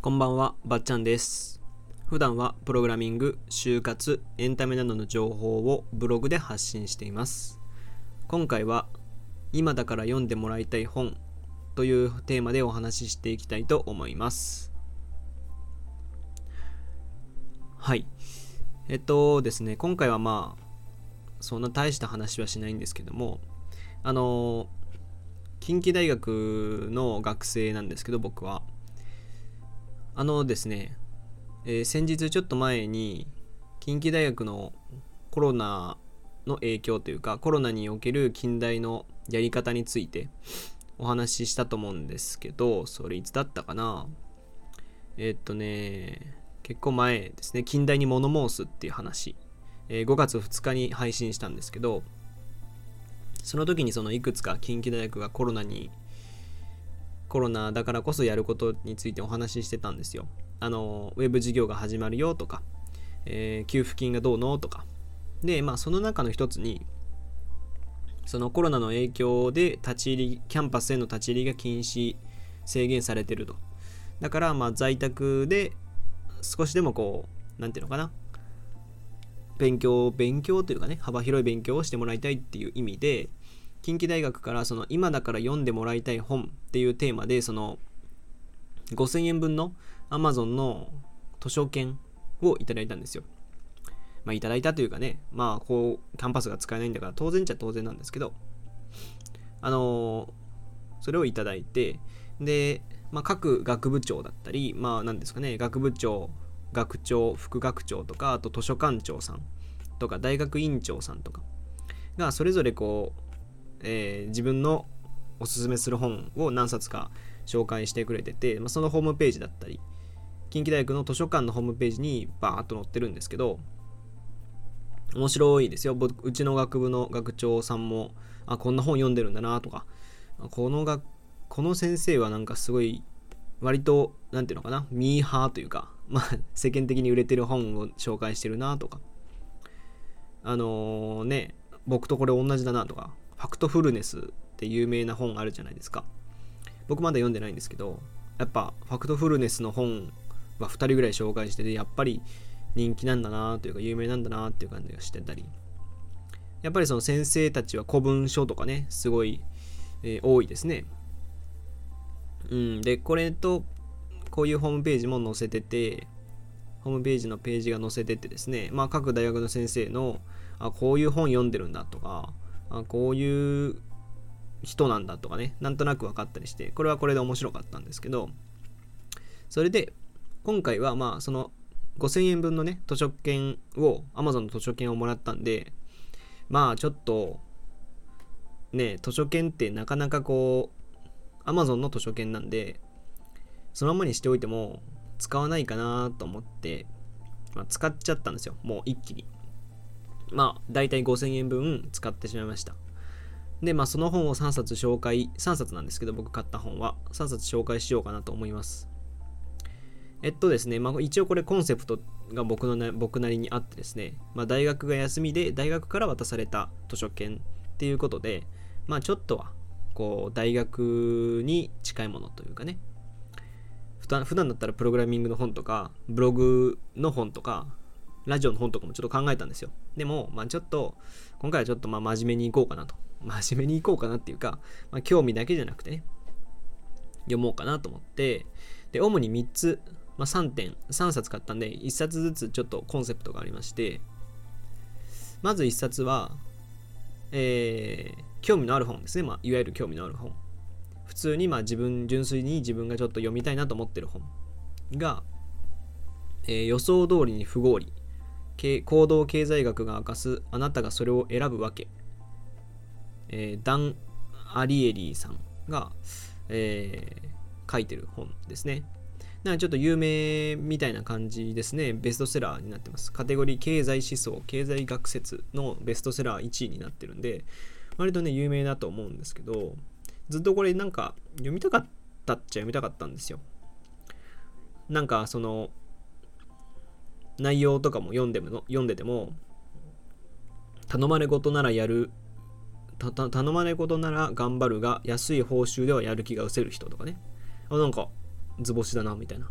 こんばんは、ばっちゃんです。普段はプログラミング、就活、エンタメなどの情報をブログで発信しています。今回は、今だから読んでもらいたい本というテーマでお話ししていきたいと思います。はい。えっとですね、今回はまあ、そんな大した話はしないんですけども、あの、近畿大学の学生なんですけど、僕は。あのですね、えー先日ちょっと前に近畿大学のコロナの影響というかコロナにおける近代のやり方についてお話ししたと思うんですけどそれいつだったかな？えーっとね結構前ですね近代に物申すっていう話、えー5月2日に配信したんですけどその時にそのいくつか近畿大学がコロナにコロナだからこそやることについてお話ししてたんですよ。あの、ウェブ事業が始まるよとか、えー給付金がどうのとか。で、まあその中の一つに、そのコロナの影響で立ち入り、キャンパスへの立ち入りが禁止、制限されてると。だから、まあ在宅で少しでもこう、なんていうのかな。勉強、勉強というかね、幅広い勉強をしてもらいたいっていう意味で、近畿大学からその今だから読んでもらいたい本っていうテーマでその5000円分の Amazon の図書券をいただいたんですよ。まあいただいたというかね、まあこうキャンパスが使えないんだから当然っちゃ当然なんですけど、あのーそれをいただいて、で、まあ各学部長だったり、まあ何ですかね、学部長、学長、副学長とか、あと図書館長さんとか大学院長さんとかがそれぞれこうえー自分のおすすめする本を何冊か紹介してくれてて、まあ、そのホームページだったり近畿大学の図書館のホームページにバーッと載ってるんですけど面白いですよ。僕うちの学部の学長さんもあこんな本読んでるんだなとかこのがこの先生はなんかすごい割となんていうのかなミーハーというか、まあ、世間的に売れてる本を紹介してるなとかあのね僕とこれ同じだなとかファクトフルネスって有名な本あるじゃないですか。僕まだ読んでないんですけどやっぱファクトフルネスの本は2人ぐらい紹介しててやっぱり人気なんだなというか有名なんだなっていう感じがしてたりやっぱりその先生たちは古文書とかねすごい、えー多いですね。うんでこれとこういうホームページも載せててホームページのページが載せててですねまあ各大学の先生のあこういう本読んでるんだとかあこういう人なんだとかねなんとなく分かったりしてこれはこれで面白かったんですけどそれで今回はまあその5000円分のね図書券を Amazon の図書券をもらったんでまあちょっとね図書券ってなかなかこう Amazon の図書券なんでそのままにしておいても使わないかなと思って、まあ、使っちゃったんですよもう一気に。まあ、大体5000円分使ってしまいました。で、まあ、その本を3冊紹介、3冊なんですけど、僕買った本は、3冊紹介しようかなと思います。えっとですね、まあ、一応これコンセプトが僕のな僕なりにあってですね、まあ、大学が休みで、大学から渡された図書券っていうことで、まあ、ちょっとは、こう、大学に近いものというかね、普段普段だったらプログラミングの本とか、ブログの本とか、ラジオの本とかもちょっと考えたんですよ。でも、まあちょっと、今回はちょっとまあ真面目にいこうかなと。真面目にいこうかなっていうか、まあ興味だけじゃなくてね、読もうかなと思って、で、主に3つ、まあ3点、3冊買ったんで、1冊ずつちょっとコンセプトがありまして、まず1冊は、えー、興味のある本ですね。まあ、いわゆる興味のある本。普通にまあ自分、純粋に自分がちょっと読みたいなと思ってる本が、えー予想通りに不合理。行動経済学が明かすあなたがそれを選ぶわけ、えーダン・アリエリーさんが、えー書いてる本ですね。なんかちょっと有名みたいな感じですね。ベストセラーになってます。カテゴリー経済思想経済学説のベストセラー1位になってるんで割とね有名だと思うんですけどずっとこれなんか読みたかったっちゃ読みたかったんですよ。なんかその内容とかも読んでも読んでても頼まれ事ならやる頼まれ事なら頑張るが安い報酬ではやる気が失せる人とかね。あなんか図星だなみたいな。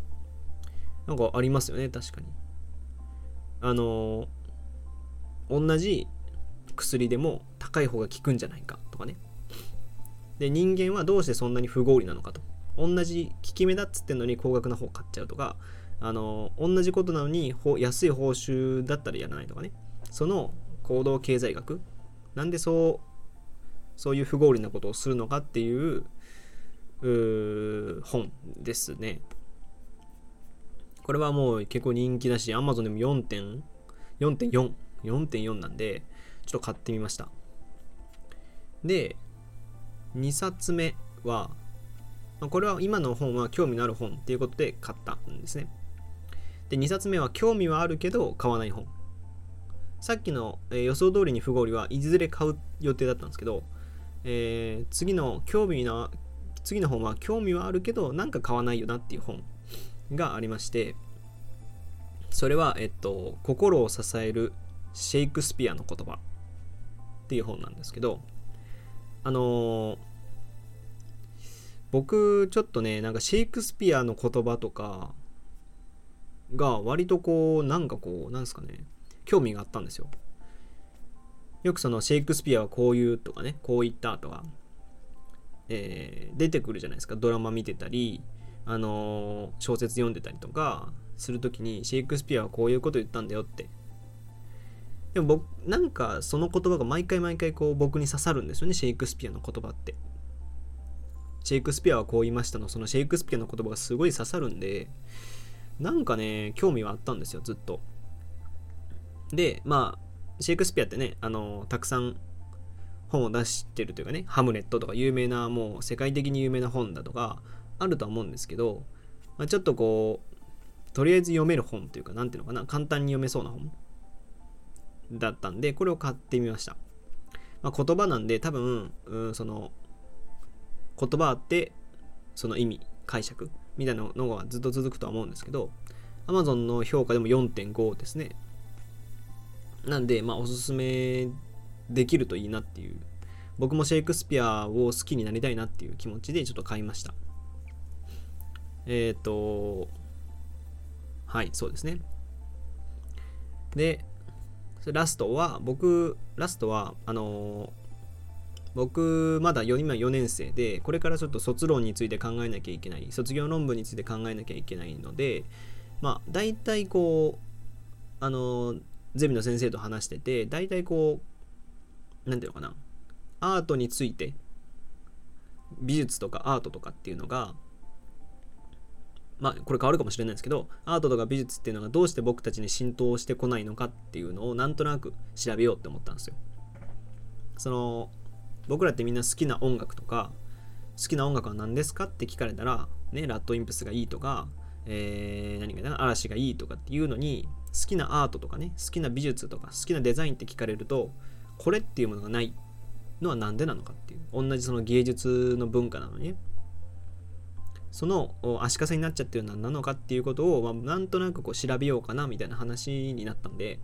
なんかありますよね確かに。あの同じ薬でも高い方が効くんじゃないかとかね。で人間はどうしてそんなに不合理なのかと。同じ効き目だっつってんのに高額な方買っちゃうとかあの同じことなのに安い報酬だったらやらないとかね。その行動経済学。なんでそうそういう不合理なことをするのかっていう本ですね。これはもう結構人気だし Amazon でも4.4 4.4なんでちょっと買ってみました。で2冊目はこれは今の本は興味のある本っていうことで買ったんですね。で2冊目は興味はあるけど買わない本。さっきの、えー、予想通りに不合理はいずれ買う予定だったんですけど、えー、次の興味な次の本は興味はあるけどなんか買わないよなっていう本がありましてそれは、えっと、心を支えるシェイクスピアの言葉っていう本なんですけどあのー、僕ちょっとねなんかシェイクスピアの言葉とかが割とこうなんかこうなんですかね興味があったんですよ。よくそのシェイクスピアはこういうとかねこう言ったとか、えー、出てくるじゃないですか。ドラマ見てたりあのー、小説読んでたりとかする時にシェイクスピアはこういうこと言ったんだよって。でも僕なんかその言葉が毎回毎回こう僕に刺さるんですよねシェイクスピアの言葉って。シェイクスピアはこう言いましたのそのシェイクスピアの言葉がすごい刺さるんでなんかね興味はあったんですよずっと。でまあシェイクスピアってねあのたくさん本を出してるというかねハムレットとか有名なもう世界的に有名な本だとかあるとは思うんですけど、まあ、ちょっとこうとりあえず読める本というか何ていうのかな簡単に読めそうな本だったんでこれを買ってみました、まあ、言葉なんで多分、うん、その言葉あってその意味解釈みたいなのがずっと続くとは思うんですけど Amazon の評価でも4.5ですね。なんでまあおすすめできるといいなっていう僕もシェイクスピアを好きになりたいなっていう気持ちでちょっと買いました。えっ、ー、とはいそうですね。でラストは僕ラストはあのー僕まだ 4, 今4年生でこれからちょっと卒論について考えなきゃいけない卒業論文について考えなきゃいけないのでまあ大体こうあのゼミの先生と話してて大体こう何ていうのかなアートについて美術とかアートとかっていうのがまあこれ変わるかもしれないですけどアートとか美術っていうのがどうして僕たちに浸透してこないのかっていうのをなんとなく調べようって思ったんですよ。その僕らってみんな好きな音楽とか好きな音楽は何ですかって聞かれたら、ね、ラッドインプスがいいとか、えー、何かな嵐がいいとかっていうのに好きなアートとかね好きな美術とか好きなデザインって聞かれるとこれっていうものがないのは何でなのかっていう同じその芸術の文化なのにその足かせになっちゃってるのは何なのかっていうことを、まあ、なんとなくこう調べようかなみたいな話になったんで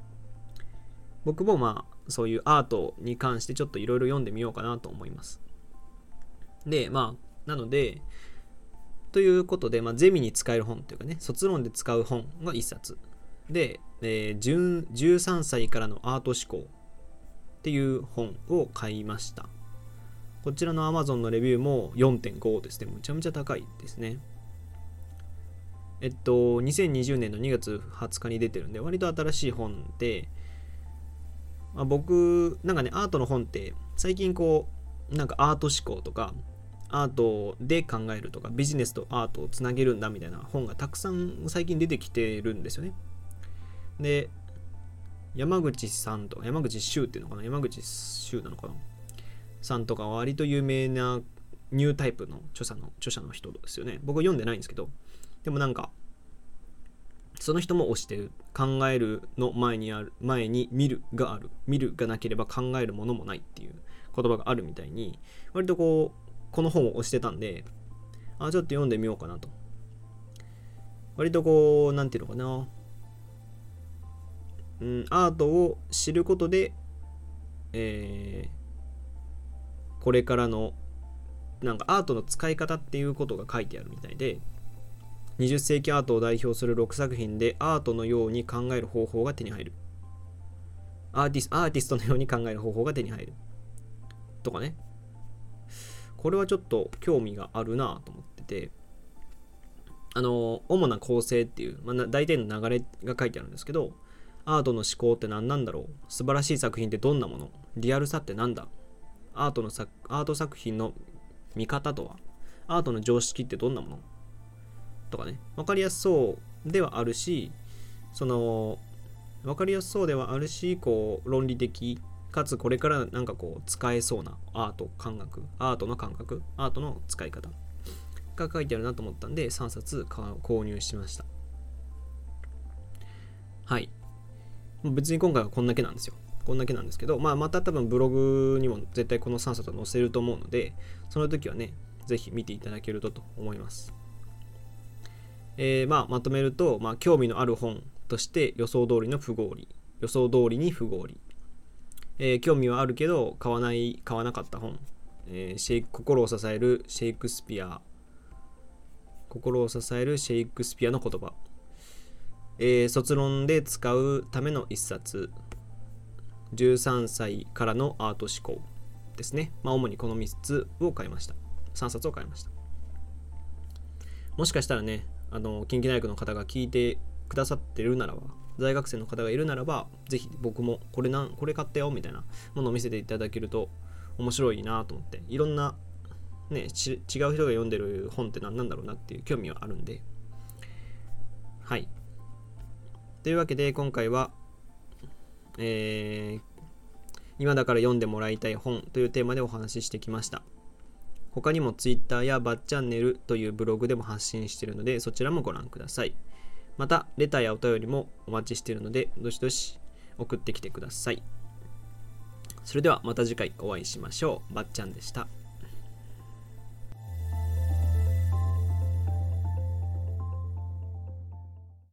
僕もまあそういうアートに関してちょっといろいろ読んでみようかなと思います。で、まあ、なので、ということで、まあ、ゼミに使える本というかね、卒論で使う本が1冊。で、えー、13歳からのアート思考っていう本を買いました。こちらの Amazon のレビューも4.5ですね。むちゃむちゃ高いですね。えっと、2020年の2月20日に出てるんで、割と新しい本で、まあ、僕なんかねアートの本って最近こうなんかアート思考とかアートで考えるとかビジネスとアートをつなげるんだみたいな本がたくさん最近出てきてるんですよね。で山口さんとか山口周っていうのかな？山口周なのかな？さんとか割と有名なニュータイプの著者の著者の人ですよね。僕は読んでないんですけどでもなんかその人も推してる。考えるの前にある前に見るがある。見るがなければ考えるものもないっていう。言葉があるみたいに割とこうこの本を推してたんであちょっと読んでみようかなと。割とこう何て言うのかな。うんアートを知ることでえー、これからのなんかアートの使い方っていうことが書いてあるみたいで20世紀アートを代表する6作品でアートのように考える方法が手に入る。アーティスアーティストのように考える方法が手に入る。とかね。これはちょっと興味があるなと思ってて。あの主な構成っていう、まあ、大体の流れが書いてあるんですけどアートの思考って何なんだろう。素晴らしい作品ってどんなもの。リアルさって何だ。アートの作アート作品の見方とは。アートの常識ってどんなもの。とかね分かりやすそうではあるしその分かりやすそうではあるしこう論理的かつこれからなんかこう使えそうなアート感覚アートの感覚アートの使い方が書いてあるなと思ったんで3冊購入しました。はい。別に今回はこんだけなんですよ。こんだけなんですけど、まあ、また多分ブログにも絶対この3冊載せると思うのでその時はねぜひ見ていただけるとと思います。えー、まあ、まとめると、まあ、興味のある本として予想通りの不合理。予想通りに不合理、えー、興味はあるけど買わない買わなかった本、えー、シェイ心を支えるシェイクスピア。心を支えるシェイクスピアの言葉、えー、卒論で使うための一冊。13歳からのアート思考。ですね、まあ、主にこの3つを買いました。3冊を買いました。もしかしたらねあの近畿大学の方が聞いてくださってるならば大学生の方がいるならばぜひ僕もこれなんこれ買ったよみたいなものを見せていただけると面白いなと思っていろんなね違う人が読んでる本って何なんだろうなっていう興味はあるんで。はい。というわけで今回はえー、今だから読んでもらいたい本というテーマでお話ししてきました。他にも Twitter やバッチャンネルというブログでも発信しているのでそちらもご覧ください。また、レターやお便りもお待ちしているので、どしどし送ってきてください。それではまた次回お会いしましょう。ばっちゃんでした。